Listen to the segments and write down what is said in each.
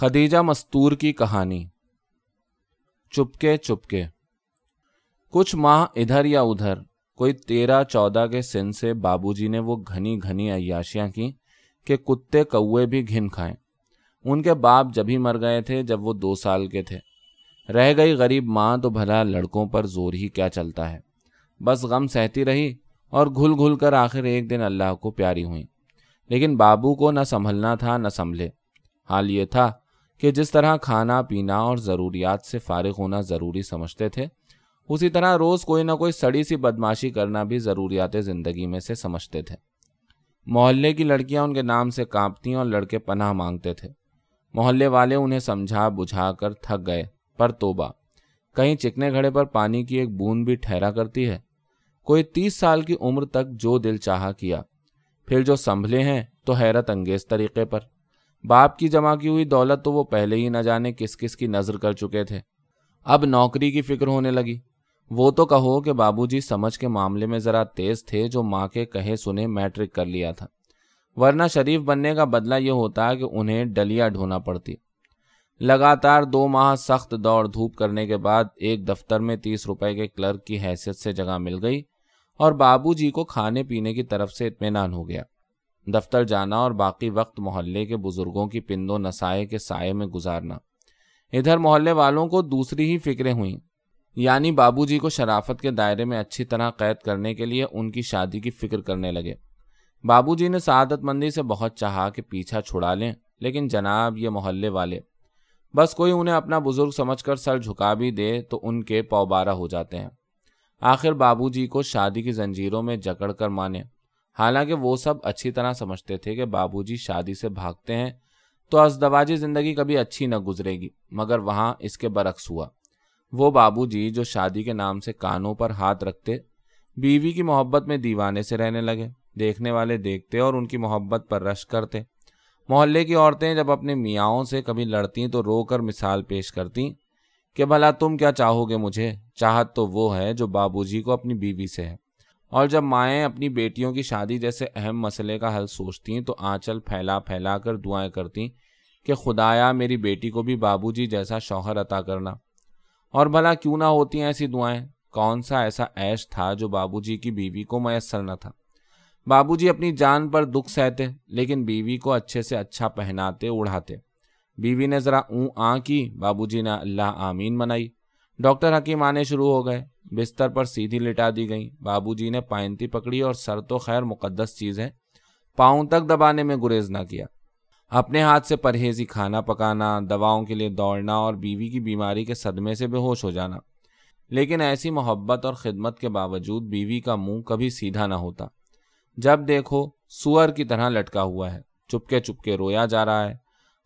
خدیجہ مستور کی کہانی۔ چپکے چپکے۔ کچھ ماہ ادھر یا ادھر، کوئی تیرہ، چودہ کے سن سے بابو جی نے وہ گھنی گھنی عیاشیاں کی کہ کتے کوے بھی گھن کھائیں۔ ان کے باپ جبھی مر گئے تھے، جب وہ دو سال کے تھے۔ رہ گئی غریب ماں تو بھلا لڑکوں پر زور ہی کیا چلتا ہے۔ بس غم سہتی رہی اور گھل گھل کر آخر ایک دن اللہ کو پیاری ہوئی لیکن بابو کو نہ سنبھلنا تھا، نہ سنبھلے۔ حال یہ تھا کہ جس طرح کھانا، پینا اور ضروریات سے فارغ ہونا ضروری سمجھتے تھے، اسی طرح روز کوئی نہ کوئی سڑی سی بدماشی کرنا بھی ضروریات زندگی میں سے سمجھتے تھے۔ محلے کی لڑکیاں ان کے نام سے کانپتی اور لڑکے پناہ مانگتے تھے۔ محلے والے انہیں سمجھا، بجھا کر تھک گئے۔ پر توبہ۔ کہیں چکنے گھڑے پر پانی کی ایک بوند بھی ٹھہرا کرتی ہے۔ کوئی تیس سال کی عمر تک جو دل چاہا کیا۔ پھر جو سنبھلے ہیں تو حیرت انگیز طریقے پر۔ باپ کی جمع کی ہوئی دولت تو وہ پہلے ہی نہ جانے کس کس کی نظر کر چکے تھے۔ اب نوکری کی فکر ہونے لگی۔ وہ تو کہو کہ بابو جی سمجھ کے معاملے میں ذرا تیز تھے جو ماں کے کہے سنے میٹرک کر لیا تھا۔ ورنہ شریف بننے کا بدلہ یہ ہوتا کہ انہیں ڈلیا ڈھونا پڑتی۔ لگاتار دو ماہ سخت دوڑ دھوپ کرنے کے بعد ایک دفتر میں تیس روپے کے کلرک کی حیثیت سے جگہ مل گئی اور بابو جی کو کھانے پینے کی طرف سے اطمینان ہو گیا۔ دفتر جانا اور باقی وقت محلے کے بزرگوں کی پندو نسائے کے سائے میں گزارنا۔ ادھر محلے والوں کو دوسری ہی فکریں ہوئیں۔ یعنی بابو جی کو شرافت کے دائرے میں اچھی طرح قید کرنے کے لیے ان کی شادی کی فکر کرنے لگے۔ بابو جی نے سعادت مندی سے بہت چاہا کہ پیچھا چھڑا لیں، لیکن جناب یہ محلے والے۔ بس کوئی انہیں اپنا بزرگ سمجھ کر سر جھکا بھی دے تو ان کے پوبارہ ہو جاتے ہیں۔ آخر بابو جی کو شادی کی زنجیروں میں جکڑ کر مانے۔ حالانکہ وہ سب اچھی طرح سمجھتے تھے کہ بابو جی شادی سے بھاگتے ہیں تو ازدواجی زندگی کبھی اچھی نہ گزرے گی، مگر وہاں اس کے برعکس ہوا۔ وہ بابو جی جو شادی کے نام سے کانوں پر ہاتھ رکھتے، بیوی کی محبت میں دیوانے سے رہنے لگے، دیکھنے والے دیکھتے اور ان کی محبت پر رش کرتے۔ محلے کی عورتیں جب اپنے میاؤں سے کبھی لڑتی تو رو کر مثال پیش کرتی کہ بھلا تم کیا چاہو گے مجھے؟ چاہت تو وہ ہے جو بابو جی کو اپنی بیوی سے ہے۔ اور جب مائیں اپنی بیٹیوں کی شادی جیسے اہم مسئلے کا حل سوچتی تو آنچل پھیلا پھیلا کر دعائیں کرتی کہ خدایا میری بیٹی کو بھی بابو جی جیسا شوہر عطا کرنا۔ اور بھلا کیوں نہ ہوتی ہیں ایسی دعائیں؟ کون سا ایسا عیش تھا جو بابو جی کی بیوی کو میسر نہ تھا؟ بابو جی اپنی جان پر دکھ سہتے، لیکن بیوی کو اچھے سے اچھا پہناتے اڑھاتے بیوی نے ذرا اون آ کی بابو جی نے اللہ آمین منائی۔ ڈاکٹر حکیم آنے شروع ہو گئے۔ بستر پر سیدھی لٹا دی گئی بابو جی نے پائنتی پکڑی اور سر تو خیر مقدس چیز ہے۔ پاؤں تک دبانے میں گریز نہ کیا۔ اپنے ہاتھ سے پرہیزی کھانا پکانا، دواؤں کے لیے دوڑنا اور بیوی کی بیماری کے صدمے سے بے ہوش ہو جانا۔ لیکن ایسی محبت اور خدمت کے باوجود بیوی کا منہ کبھی سیدھا نہ ہوتا۔ جب دیکھو، سور کی طرح لٹکا ہوا ہے۔ چپکے چپکے رویا جا رہا ہے۔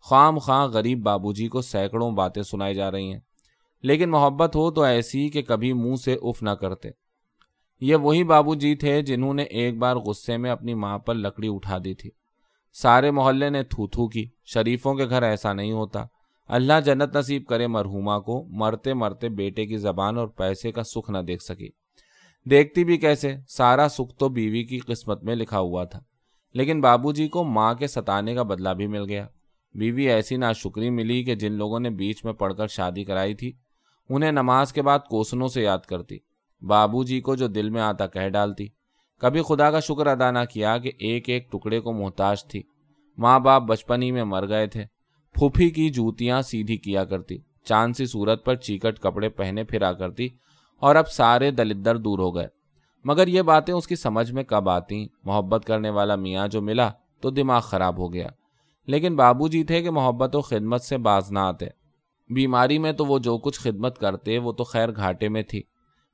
خام خواہ غریب بابو جی کو سینکڑوں باتیں سنائی جا رہی ہیں۔ لیکن محبت ہو تو ایسی کہ کبھی منہ سے اف نہ کرتے۔ یہ وہی بابو جی تھے جنہوں نے ایک بار غصے میں اپنی ماں پر لکڑی اٹھا دی تھی۔ سارے محلے نے تھو تھو کی۔ شریفوں کے گھر ایسا نہیں ہوتا۔ اللہ جنت نصیب کرے مرحوما کو، مرتے مرتے بیٹے کی زبان اور پیسے کا سکھ نہ دیکھ سکی۔ دیکھتی بھی کیسے؟ سارا سکھ تو بیوی کی قسمت میں لکھا ہوا تھا۔ لیکن بابو جی کو ماں کے ستانے کا بدلہ بھی مل گیا۔ بیوی ایسی ناشکری ملی کہ جن لوگوں نے بیچ میں پڑھ کر شادی کرائی تھی انہیں نماز کے بعد کوسنوں سے یاد کرتی۔ بابو جی کو جو دل میں آتا کہہ ڈالتی۔ کبھی خدا کا شکر ادا نہ کیا کہ ایک ایک ٹکڑے کو محتاج تھی۔ ماں باپ بچپن ہی میں مر گئے تھے۔ پھوپھی کی جوتیاں سیدھی کیا کرتی۔ چاند سی صورت پر چیکٹ کپڑے پہنے پھرا کرتی اور اب سارے دلدر دور ہو گئے۔ مگر یہ باتیں اس کی سمجھ میں کب آتی محبت کرنے والا میاں جو ملا تو دماغ خراب ہو گیا۔ لیکن بابو جی تھے کہ محبت و خدمت سے باز نہ آتے۔ بیماری میں تو وہ جو کچھ خدمت کرتے، وہ تو خیر گھاٹے میں تھی۔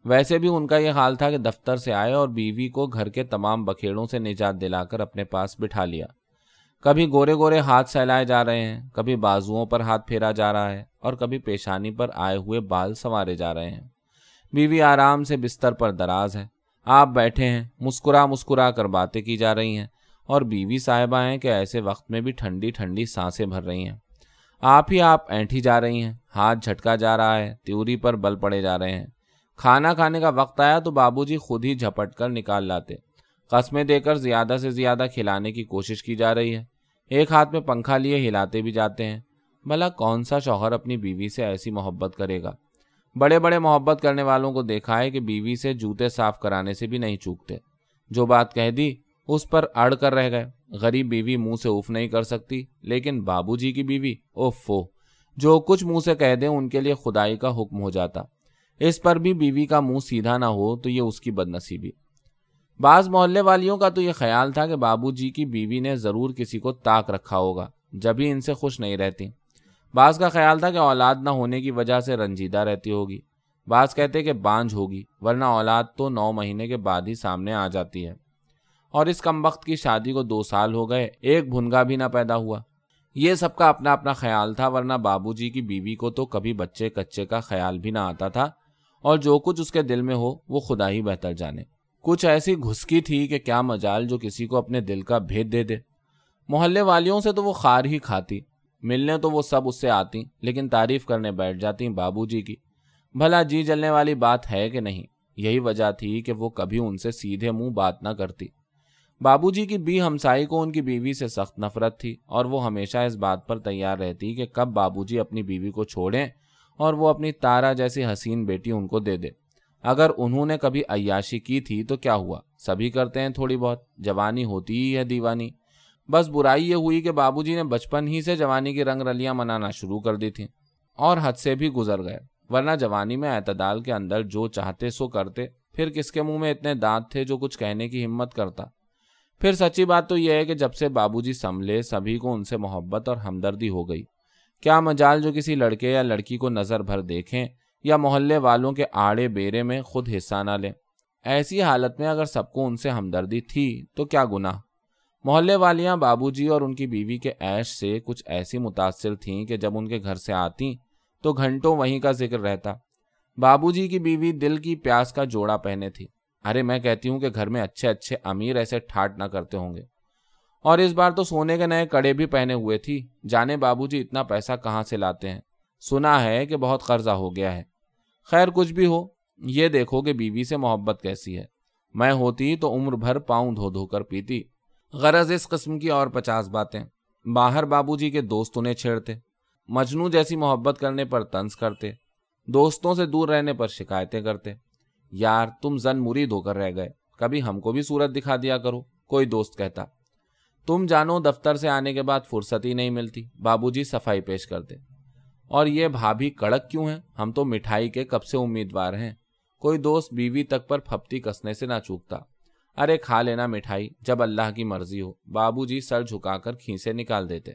ویسے بھی ان کا یہ حال تھا کہ دفتر سے آئے اور بیوی کو گھر کے تمام بکھیڑوں سے نجات دلا کر اپنے پاس بٹھا لیا۔ کبھی گورے گورے ہاتھ سہلائے جا رہے ہیں، کبھی بازوؤں پر ہاتھ پھیرا جا رہا ہے اور کبھی پیشانی پر آئے ہوئے بال سنوارے جا رہے ہیں۔ بیوی آرام سے بستر پر دراز ہے۔ آپ بیٹھے ہیں، مسکرا مسکرا کر باتیں کی جا رہی ہیں اور بیوی صاحبہ ہیں کہ ایسے وقت میں بھی ٹھنڈی ٹھنڈی سانسیں بھر رہی ہیں۔ آپ ہی آپ اینٹھی جا رہی ہیں، ہاتھ جھٹکا جا رہا ہے، تیوری پر بل پڑے جا رہے ہیں۔ کھانا کھانے کا وقت آیا تو بابو جی خود ہی جھپٹ کر نکال لاتے۔ قسمیں دے کر زیادہ سے زیادہ کھلانے کی کوشش کی جا رہی ہے۔ ایک ہاتھ میں پنکھا لیے ہلاتے بھی جاتے ہیں۔ بھلا کون سا شوہر اپنی بیوی سے ایسی محبت کرے گا؟ بڑے بڑے محبت کرنے والوں کو دیکھا ہے کہ بیوی سے جوتے صاف کرانے سے بھی نہیں چوکتے۔ جو بات کہہ دی اس پر اڑ کر رہ گئے۔ غریب بیوی منہ سے اف نہیں کر سکتی، لیکن بابو جی کی بیوی اوفو جو کچھ منہ سے کہہ دیں، ان کے لیے خدائی کا حکم ہو جاتا۔ اس پر بھی بیوی کا منہ سیدھا نہ ہو تو یہ اس کی بد نصیبی بعض محلے والیوں کا تو یہ خیال تھا کہ بابو جی کی بیوی نے ضرور کسی کو تاک رکھا ہوگا جبھی ان سے خوش نہیں رہتی۔ بعض کا خیال تھا کہ اولاد نہ ہونے کی وجہ سے رنجیدہ رہتی ہوگی۔ بعض کہتے کہ بانج ہوگی، ورنہ اولاد تو نو مہینے کے بعد ہی سامنے آ جاتی ہے۔ اور اس کم وقت کی شادی کو دو سال ہو گئے، ایک بھنگا بھی نہ پیدا ہوا۔ یہ سب کا اپنا اپنا خیال تھا، ورنہ بابو جی کی بیوی کو تو کبھی بچے کچے کا خیال بھی نہ آتا تھا۔ اور جو کچھ اس کے دل میں ہو، وہ خدا ہی بہتر جانے۔ کچھ ایسی گھسکی تھی کہ کیا مجال جو کسی کو اپنے دل کا بھید دے دے۔ محلے والیوں سے تو وہ خار ہی کھاتی۔ ملنے تو وہ سب اس سے آتی، لیکن تعریف کرنے بیٹھ جاتی بابو جی کی۔ بھلا جی جلنے والی بات ہے کہ نہیں؟ یہی وجہ تھی کہ وہ کبھی ان سے سیدھے منہ بات نہ کرتی۔ بابو جی کی بی ہمسائی کو ان کی بیوی سے سخت نفرت تھی اور وہ ہمیشہ اس بات پر تیار رہتی کہ کب بابو جی اپنی بیوی کو چھوڑیں اور وہ اپنی تارا جیسی حسین بیٹی ان کو دے دے۔ اگر انہوں نے کبھی عیاشی کی تھی تو کیا ہوا؟ سبھی کرتے ہیں تھوڑی بہت۔ جوانی ہوتی ہی ہے دیوانی۔ بس برائی یہ ہوئی کہ بابو جی نے بچپن ہی سے جوانی کی رنگ رلیاں منانا شروع کر دی تھیں اور حد سے بھی گزر گئے۔ ورنہ جوانی میں اعتدال کے اندر جو چاہتے سو کرتے، پھر کس کے منہ میں اتنے دانت تھے جو کچھ کہنے کی ہمت کرتا؟ پھر سچی بات تو یہ ہے کہ جب سے بابو جی سنبھلے، سبھی کو ان سے محبت اور ہمدردی ہو گئی۔ کیا مجال جو کسی لڑکے یا لڑکی کو نظر بھر دیکھیں یا محلے والوں کے آڑے بیرے میں خود حصہ نہ لیں۔ ایسی حالت میں اگر سب کو ان سے ہمدردی تھی تو کیا گناہ؟ محلے والیاں بابو جی اور ان کی بیوی کے عیش سے کچھ ایسی متاثر تھیں کہ جب ان کے گھر سے آتی تو گھنٹوں وہیں کا ذکر رہتا۔ بابو جی کی بیوی دل کی پیاس کا جوڑا پہنے تھی۔ ارے میں کہتی ہوں کہ گھر میں اچھے اچھے امیر ایسے ٹھاٹ نہ کرتے ہوں گے۔ اور اس بار تو سونے کے نئے کڑے بھی پہنے ہوئے تھی۔ جانے بابو جی اتنا پیسہ کہاں سے لاتے ہیں؟ سنا ہے کہ بہت قرضہ ہو گیا ہے۔ خیر کچھ بھی ہو، یہ دیکھو کہ بیوی سے محبت کیسی ہے۔ میں ہوتی تو عمر بھر پاؤں دھو دھو کر پیتی۔ غرض اس قسم کی اور پچاس باتیں۔ باہر بابو جی کے دوست انہیں چھیڑتے۔ مجنو جیسی محبت کرنے پر تنس کرتے۔ دوستوں سے دور رہنے پر شکایتیں کرتے۔ یار تم زن مرید ہو کر رہ گئے، کبھی ہم کو بھی صورت دکھا دیا کرو، کوئی دوست کہتا۔ تم جانو دفتر سے آنے کے بعد فرصت ہی نہیں ملتی بابو جی صفائی پیش کرتے۔ اور یہ بھابھی کڑک کیوں ہے ہم تو مٹھائی کے کب سے امیدوار ہیں۔ کوئی دوست بیوی تک پر پھپتی کسنے سے نہ چوکتا۔ ارے کھا لینا مٹھائی، جب اللہ کی مرضی ہو بابو جی سر جھکا کر کھینسے نکال دیتے۔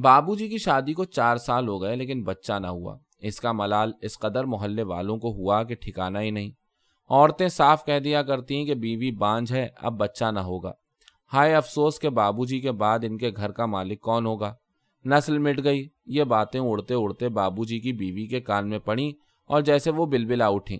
بابو جی کی شادی کو چار سال ہو گئے، لیکن بچہ نہ ہوا۔ اس کا ملال اس قدر محلے والوں کو ہوا کہ ٹھکانا ہی نہیں۔ عورتیں صاف کہہ دیا کرتی ہیں کہ بیوی بانج ہے، اب بچہ نہ ہوگا۔ ہائے افسوس کے بابو جی کے بعد ان کے گھر کا مالک کون ہوگا۔ نسل مٹ گئی۔ یہ باتیں اڑتے اڑتے بابو جی کی بیوی کے کان میں پڑی اور جیسے وہ بلبلا اٹھی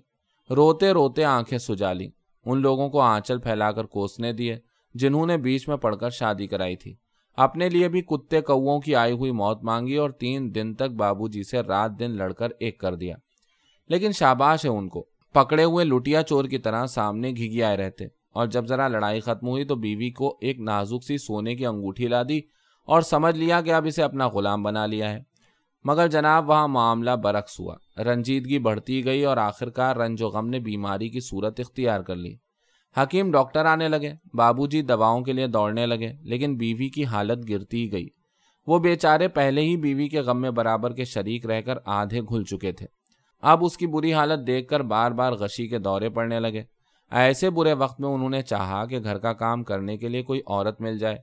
روتے روتے آنکھیں سجا لی ان لوگوں کو آنچل پھیلا کر کوسنے دیے، جنہوں نے بیچ میں پڑھ کر شادی کرائی تھی۔ اپنے لیے بھی کتے کووں کی آئی ہوئی موت مانگی اور تین دن تک بابو جی سے رات دن لڑ کر ایک کر دیا۔ لیکن شاباش ہے ان کو۔ پکڑے ہوئے لٹیا چور کی طرح سامنے گھگی آئے رہتے اور جب ذرا لڑائی ختم ہوئی تو بیوی کو ایک نازک سی سونے کی انگوٹھی لا دی اور سمجھ لیا کہ اب اسے اپنا غلام بنا لیا ہے۔ مگر جناب، وہاں معاملہ برعکس ہوا۔ رنجیدگی بڑھتی گئی اور آخرکار رنج و غم نے بیماری کی صورت اختیار کر لی۔ حکیم ڈاکٹر آنے لگے بابو جی دواؤں کے لیے دوڑنے لگے، لیکن بیوی کی حالت گرتی گئی۔ وہ بیچارے پہلے ہی بیوی کے غم میں برابر کے شریک رہ کر آدھے گھل چکے تھے۔ اب اس کی بری حالت دیکھ کر بار بار غشی کے دورے پڑنے لگے۔ ایسے برے وقت میں انہوں نے چاہا کہ گھر کا کام کرنے کے لیے کوئی عورت مل جائے،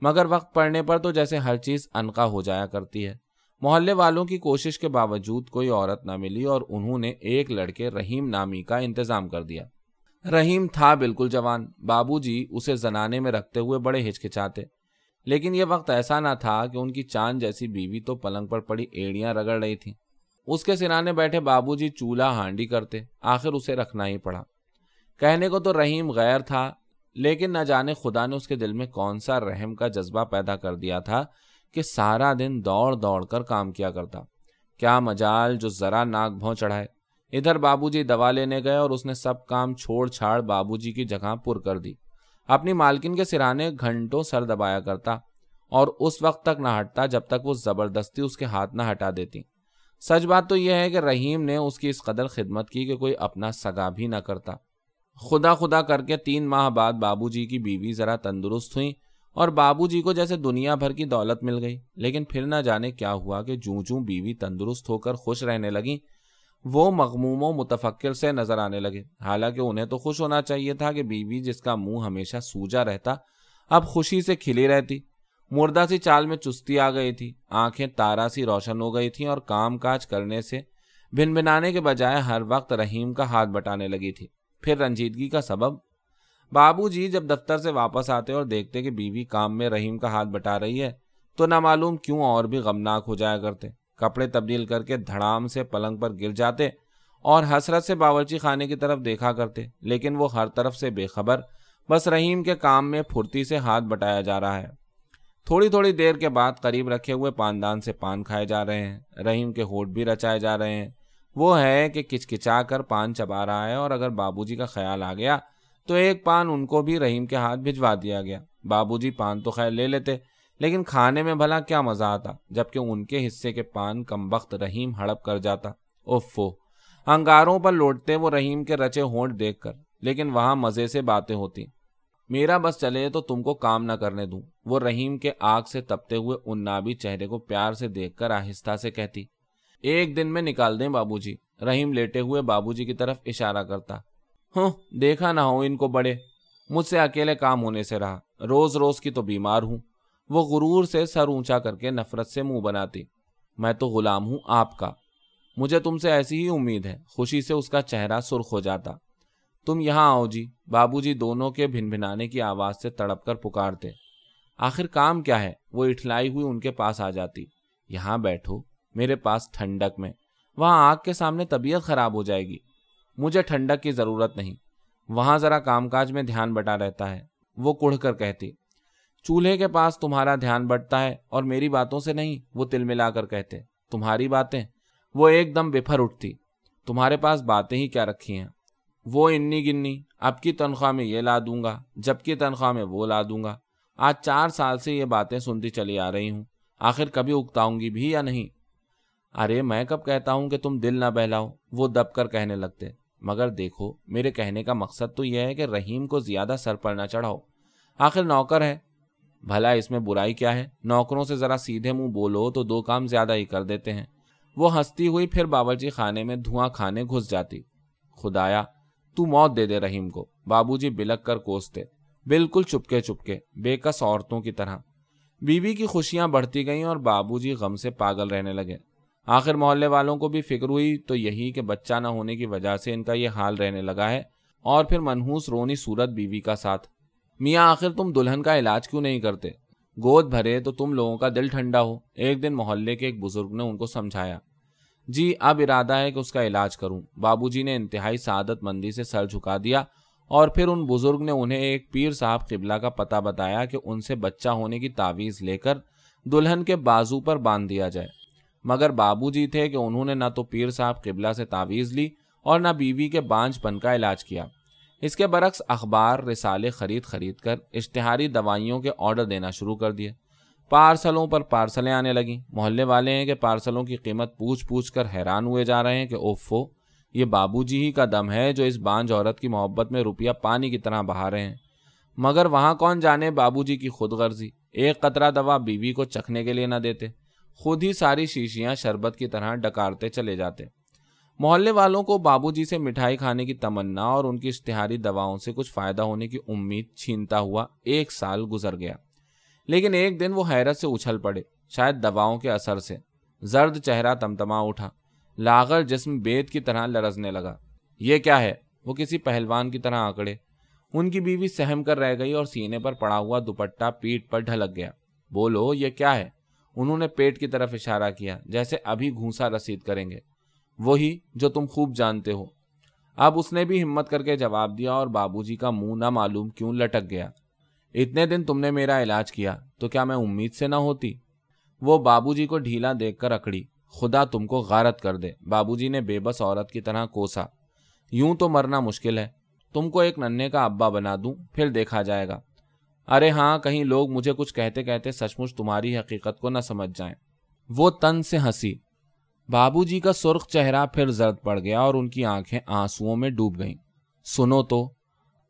مگر وقت پڑنے پر تو جیسے ہر چیز انقا ہو جایا کرتی ہے۔ محلے والوں کی کوشش کے باوجود کوئی عورت نہ ملی اور انہوں نے ایک لڑکے رحیم نامی کا انتظام کر دیا۔ رحیم تھا بالکل جوان۔ بابو جی اسے زنانے میں رکھتے ہوئے بڑے ہچکچاتے۔ لیکن یہ وقت ایسا نہ تھا کہ ان کی چاند جیسی بیوی تو پلنگ پر پڑی ایڑیاں رگڑ رہی تھیں۔ اس کے سرانے بیٹھے بابو جی چولہا ہانڈی کرتے، آخر اسے رکھنا ہی پڑا۔ کہنے کو تو رحیم غیر تھا، لیکن نہ جانے خدا نے اس کے دل میں کون سا رحم کا جذبہ پیدا کر دیا تھا کہ سارا دن دوڑ دوڑ کر کام کیا کرتا۔ کیا مجال جو ذرا ناک بھون چڑھائے۔ ادھر بابو جی دوا لینے گئے اور اس نے سب کام چھوڑ چھاڑ بابو جی کی جگہ پر کر دی۔ اپنی مالکن کے سرانے گھنٹوں سر دبایا کرتا اور اس وقت تک نہ ہٹتا جب تک وہ زبردستی اس کے ہاتھ نہ ہٹا دیتی۔ سچ بات تو یہ ہے کہ رحیم نے اس کی اس قدر خدمت کی کہ کوئی اپنا سگا بھی نہ کرتا۔ خدا خدا کر کے تین ماہ بعد بابو جی کی بیوی ذرا تندرست ہوئی اور بابو جی کو جیسے دنیا بھر کی دولت مل گئی۔ لیکن پھر نہ جانے کیا ہوا کہ جوں جوں بیوی تندرست ہو کر خوش رہنے لگی وہ مغموم و متفکر سے نظر آنے لگے۔ حالانکہ انہیں تو خوش ہونا چاہیے تھا کہ بیوی جس کا منہ ہمیشہ سوجا رہتا، اب خوشی سے کھلی رہتی۔ مردہ سی چال میں چستی آ گئی تھی۔ آنکھیں تارا سی روشن ہو گئی تھیں اور کام کاج کرنے سے بھن بنانے کے بجائے ہر وقت رحیم کا ہاتھ بٹانے لگی تھی۔ پھر رنجیدگی کا سبب؟ بابو جی جب دفتر سے واپس آتے اور دیکھتے کہ بیوی کام میں رحیم کا ہاتھ بٹا رہی ہے، تو نہ معلوم کیوں اور بھی غمناک ہو جایا کرتے۔ کپڑے تبدیل کر کے دھڑام سے پلنگ پر گر جاتے اور حسرت سے باورچی خانے کی طرف دیکھا کرتے، لیکن وہ ہر طرف سے بے خبر، بس رحیم کے کام میں پھرتی سے ہاتھ بٹایا جا رہا ہے۔ تھوڑی تھوڑی دیر کے بعد قریب رکھے ہوئے پاندان سے پان کھائے جا رہے ہیں۔ رحیم کے ہوٹ بھی رچائے جا رہے ہیں۔ وہ ہے کہ کچکچا کر پان چبا رہا ہے اور اگر بابو جی کا خیال آ گیا تو ایک پان ان کو بھی رحیم کے ہاتھ بھجوا دیا گیا۔ بابو جی پان تو خیر لے لیتے، لیکن کھانے میں بھلا کیا مزہ آتا، جبکہ ان کے حصے کے پان کم وقت رحیم ہڑپ کر جاتا۔ اوفو۔ انگاروں پر لوٹتے وہ رحیم کے رچے ہونٹ دیکھ کر، لیکن وہاں مزے سے باتیں ہوتی میرا بس چلے تو تم کو کام نہ کرنے دوں۔ وہ رحیم کے آگ سے تپتے ہوئے ان نابی چہرے کو پیار سے دیکھ کر آہستہ سے کہتی، ایک دن میں نکال دیں بابو جی۔ رحیم لیٹے ہوئے بابو جی کی طرف اشارہ کرتا، ہوں، دیکھا نہ ہو ان کو بڑے۔ مجھ سے اکیلے کام ہونے سے رہا۔ روز روز کی تو بیمار ہوں۔ وہ غرور سے سر اونچا کر کے نفرت سے منہ بناتی، میں تو غلام ہوں آپ کا۔ مجھے تم سے ایسی ہی امید ہے۔ خوشی سے اس کا چہرہ سرخ ہو جاتا۔ تم یہاں آؤ جی۔ بابو جی دونوں کے بھن بھنانے کی آواز سے تڑپ کر پکارتے۔ آخر کام کیا ہے؟ وہ اٹھلائی ہوئی ان کے پاس آ جاتی۔ یہاں بیٹھو، میرے پاس ٹھنڈک میں۔ وہاں آگ کے سامنے طبیعت خراب ہو جائے گی۔ مجھے ٹھنڈک کی ضرورت نہیں۔ وہاں ذرا کام کاج میں دھیان بٹا رہتا ہے۔ وہ کڑھ کر کہتی، چولہے کے پاس تمہارا دھیان بٹتا ہے اور میری باتوں سے نہیں، وہ تل ملا کر کہتے، تمہاری باتیں؟ وہ ایک دم بفر اٹھتی، تمہارے پاس باتیں ہی کیا رکھی ہیں؟ وہ انی گنی، اب کی تنخواہ میں یہ لا دوں گا، جب کی تنخواہ میں وہ لا دوں گا۔ آج چار سال سے یہ باتیں سنتی چلی آ رہی ہوں۔ آخر کبھی اگتاؤں گی بھی یا نہیں؟ ارے، میں کب کہتا ہوں کہ تم دل نہ بہلاؤ، وہ دب کر کہنے لگتے۔ مگر دیکھو، میرے کہنے کا مقصد تو یہ ہے کہ رحیم کو زیادہ سر پر نہ چڑھاؤ۔ آخر نوکر ہے۔ بھلا اس میں برائی کیا ہے؟ نوکروں سے ذرا سیدھے منہ بولو تو دو کام زیادہ ہی کر دیتے ہیں۔ وہ ہنستی ہوئی پھر باورچی خانے میں دھواں کھانے گھس جاتی۔ خدایا تو موت دے دے رحیم کو۔ بابو جی بلک کر کوستے۔ بالکل چپکے چپکے، بے کس عورتوں کی طرح۔ بیوی کی خوشیاں بڑھتی گئیں اور بابو جی غم سے پاگل رہنے لگے۔ آخر محلے والوں کو بھی فکر ہوئی تو یہی کہ بچہ نہ ہونے کی وجہ سے ان کا یہ حال رہنے لگا ہے۔ اور پھر منحوس رونی صورت بیوی کا ساتھ۔ میاں آخر تم دلہن کا علاج کیوں نہیں کرتے؟ گود بھرے تو تم لوگوں کا دل ٹھنڈا ہو۔ ایک دن محلے کے ایک بزرگ نے ان کو سمجھایا۔ جی اب ارادہ ہے کہ اس کا علاج کروں۔ بابو جی نے انتہائی سعادت مندی سے سر جھکا دیا اور پھر ان بزرگ نے انہیں ایک پیر صاحب قبلہ کا پتہ بتایا کہ ان سے بچہ ہونے کی تعویذ لے کر دلہن کے بازو پر باندھ دیا جائے۔ مگر بابو جی تھے کہ انہوں نے نہ تو پیر صاحب قبلہ سے تعویذ لی اور نہ بیوی کے بانج پن کا علاج کیا۔ اس کے برعکس اخبار رسالے خرید خرید کر اشتہاری دوائیوں کے آرڈر دینا شروع کر دیے۔ پارسلوں پر پارسلیں آنے لگیں۔ محلے والے ہیں کہ پارسلوں کی قیمت پوچھ پوچھ کر حیران ہوئے جا رہے ہیں کہ اوفو یہ بابو جی ہی کا دم ہے جو اس بانج عورت کی محبت میں روپیہ پانی کی طرح بہا رہے ہیں۔ مگر وہاں کون جانے بابو جی کی خود غرضی؟ ایک قطرہ دوا بیوی کو چکھنے کے لیے نہ دیتے، خود ہی ساری شیشیاں شربت کی طرح ڈکارتے چلے جاتے۔ محلے والوں کو بابو جی سے مٹھائی کھانے کی تمنا اور ان کی اشتہاری دواؤں سے کچھ فائدہ ہونے کی امید چھینتا ہوا ایک سال گزر گیا۔ لیکن ایک دن وہ حیرت سے اچھل پڑے، شاید دواؤں کے اثر سے۔ زرد چہرہ تمتما اٹھا، لاغر جسم بیت کی طرح لرزنے لگا۔ یہ کیا ہے؟ وہ کسی پہلوان کی طرح آکڑے۔ ان کی بیوی سہم کر رہ گئی اور سینے پر پڑا ہوا دوپٹہ پیٹ پر ڈھلک گیا۔ بولو، یہ کیا ہے؟ انہوں نے پیٹ کی طرف اشارہ کیا، جیسے ابھی گھونسا رسید کریں گے۔ وہی جو تم خوب جانتے ہو۔ اب اس نے بھی ہمت کر کے جواب دیا اور بابو جی کا منہ نہ معلوم کیوں لٹک گیا۔ اتنے دن تم نے میرا علاج کیا تو کیا میں امید سے نہ ہوتی؟ وہ بابو جی کو ڈھیلا دیکھ کر اکڑی۔ خدا تم کو غارت کر دے۔ بابو جی نے بے بس عورت کی طرح کوسا۔ یوں تو مرنا مشکل ہے۔ تم کو ایک ننے کا ابا بنا دوں، پھر دیکھا جائے گا۔ ارے ہاں کہیں لوگ مجھے کچھ کہتے کہتے سچ مچ تمہاری حقیقت کو نہ سمجھ جائیں۔ وہ تن سے ہنسی۔ بابو جی کا سرخ چہرہ پھر زرد پڑ گیا اور ان کی آنکھیں آنسو میں ڈوب گئیں۔ سنو تو۔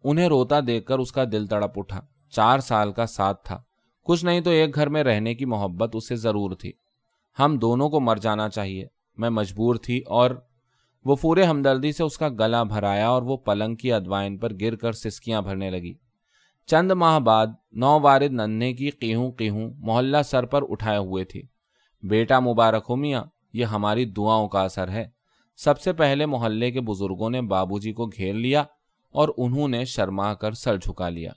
انہیں روتا دیکھ کر اس کا دل تڑپ اٹھا۔ چار سال کا ساتھ تھا۔ کچھ نہیں تو ایک گھر میں رہنے کی محبت اسے ضرور تھی۔ ہم دونوں کو مر جانا چاہیے۔ میں مجبور تھی اور وہ پورے ہمدردی سے اس کا گلا بھرایا اور وہ پلنگ کی ادوائن پر گر کر سسکیاں بھرنے لگی۔ چند ماہ بعد نو وارد ننے کی قیہوں قیہوں محلہ سر پر اٹھائے ہوئے تھی۔ بیٹا مبارک ہو میاں، یہ ہماری دعاؤں کا اثر ہے۔ سب سے پہلے محلے کے بزرگوں نے بابو جی کو گھیر لیا اور انہوں نے شرما کر سر جھکا لیا۔